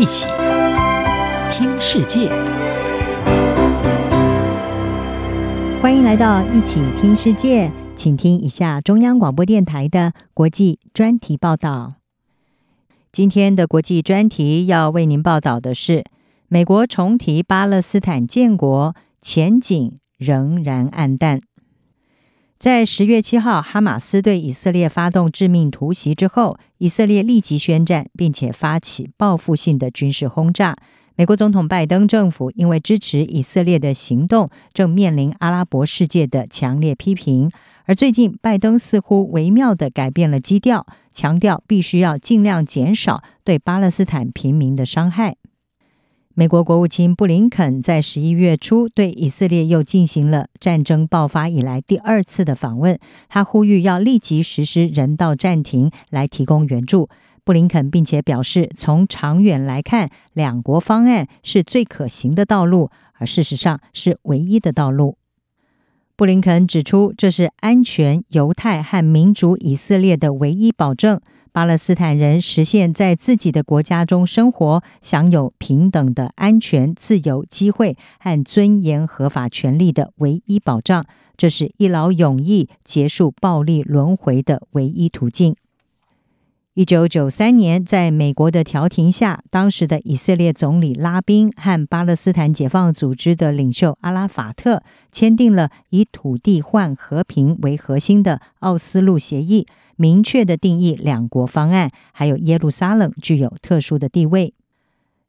一起听世界，欢迎来到一起听世界，请听一下中央广播电台的国际专题报道。今天的国际专题要为您报道的是：美国重提巴勒斯坦建国前景仍然暗淡。在十月七号，哈马斯对以色列发动致命突袭之后，以色列立即宣战，并且发起报复性的军事轰炸。美国总统拜登政府因为支持以色列的行动，正面临阿拉伯世界的强烈批评。而最近，拜登似乎微妙地改变了基调，强调必须要尽量减少对巴勒斯坦平民的伤害。美国国务卿布林肯在十一月初对以色列又进行了战争爆发以来第二次的访问，他呼吁要立即实施人道暂停来提供援助。布林肯并且表示，从长远来看，两国方案是最可行的道路，而事实上是唯一的道路。布林肯指出，这是安全犹太和民主以色列的唯一保证。巴勒斯坦人实现在自己的国家中生活，享有平等的安全、自由、机会和尊严合法权利的唯一保障，这是一劳永逸结束暴力轮回的唯一途径。一九九三年，在美国的调停下，当时的以色列总理拉宾和巴勒斯坦解放组织的领袖阿拉法特签订了以土地换和平为核心的奥斯陆协议。明确地定义两国方案，还有耶路撒冷具有特殊的地位。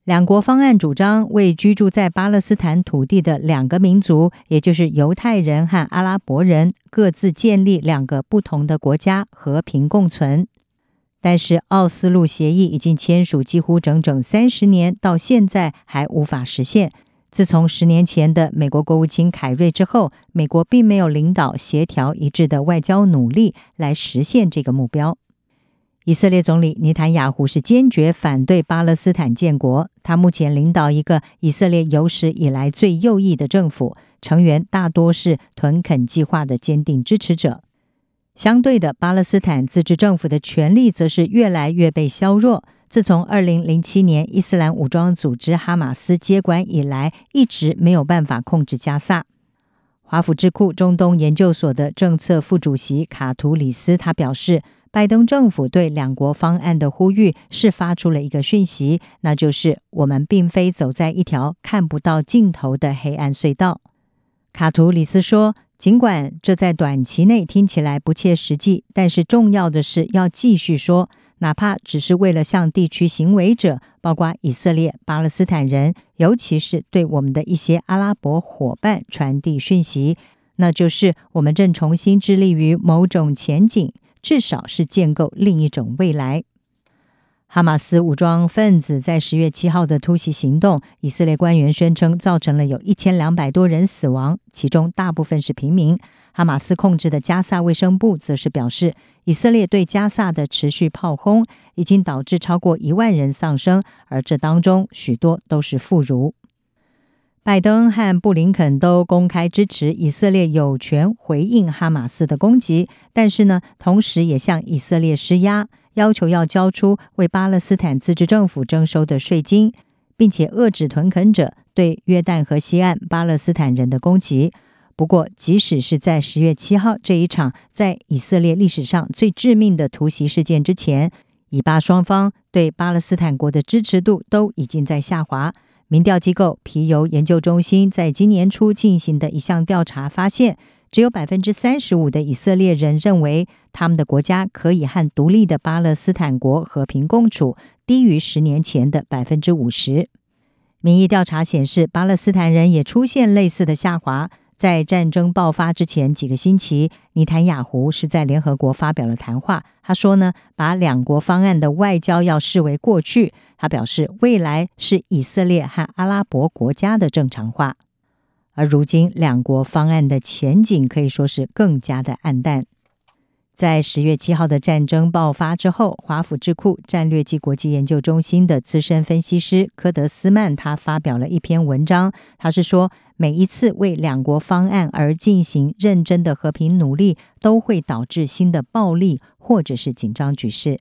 两国方案主张为居住在巴勒斯坦土地的两个民族，也就是犹太人和阿拉伯人，各自建立两个不同的国家，和平共存。但是，奥斯陆协议已经签署几乎整整三十年，到现在还无法实现。自从十年前的美国国务卿凯瑞之后，美国并没有领导协调一致的外交努力来实现这个目标。以色列总理尼坦雅胡是坚决反对巴勒斯坦建国，他目前领导一个以色列有史以来最右翼的政府，成员大多是屯垦计划的坚定支持者。相对的，巴勒斯坦自治政府的权力则是越来越被削弱。自从二零零七年伊斯兰武装组织哈马斯接管以来，一直没有办法控制加萨。华府智库中东研究所的政策副主席卡图里斯他表示，拜登政府对两国方案的呼吁是发出了一个讯息，那就是我们并非走在一条看不到尽头的黑暗隧道。卡图里斯说，尽管这在短期内听起来不切实际，但是重要的是要继续说。哪怕只是为了向地区行为者，包括以色列、巴勒斯坦人，尤其是对我们的一些阿拉伯伙伴传递讯息，那就是我们正重新致力于某种前景，至少是建构另一种未来。哈马斯武装分子在十月七号的突袭行动，以色列官员宣称造成了有一千两百多人死亡，其中大部分是平民。哈马斯控制的加萨卫生部则是表示，以色列对加萨的持续炮轰已经导致超过一万人丧生，而这当中许多都是妇孺。拜登和布林肯都公开支持以色列有权回应哈马斯的攻击，但是呢，同时也向以色列施压，要求要交出为巴勒斯坦自治政府征收的税金，并且遏制屯垦者对约旦河西岸巴勒斯坦人的攻击。不过，即使是在十月七号这一场在以色列历史上最致命的突袭事件之前，以巴双方对巴勒斯坦国的支持度都已经在下滑。民调机构皮尤研究中心在今年初进行的一项调查发现，只有百分之三十五的以色列人认为他们的国家可以和独立的巴勒斯坦国和平共处，低于十年前的百分之五十。民意调查显示，巴勒斯坦人也出现类似的下滑。在战争爆发之前几个星期，尼坦雅胡是在联合国发表了谈话。他说呢，把两国方案的外交要视为过去。他表示，未来是以色列和阿拉伯国家的正常化。而如今，两国方案的前景可以说是更加的黯淡。在十月七号的战争爆发之后，华府智库战略及国际研究中心的资深分析师科德斯曼他发表了一篇文章，他是说。每一次为两国方案而进行认真的和平努力，都会导致新的暴力或者是紧张局势。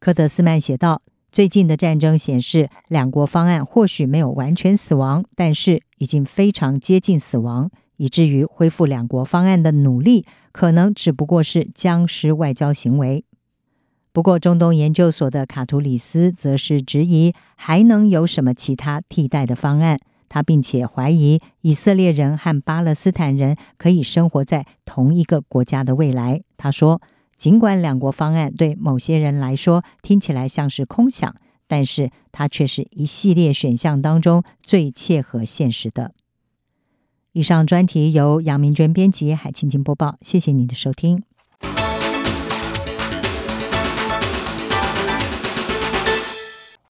科德斯曼写道：“最近的战争显示，两国方案或许没有完全死亡，但是已经非常接近死亡，以至于恢复两国方案的努力可能只不过是僵尸外交行为。不过，中东研究所的卡图里斯则是质疑还能有什么其他替代的方案。他并且怀疑以色列人和巴勒斯坦人可以生活在同一个国家的未来。他说：“尽管两国方案对某些人来说听起来像是空想，但是它却是一系列选项当中最切合现实的。”以上专题由杨明娟编辑，海清清播报。谢谢你的收听。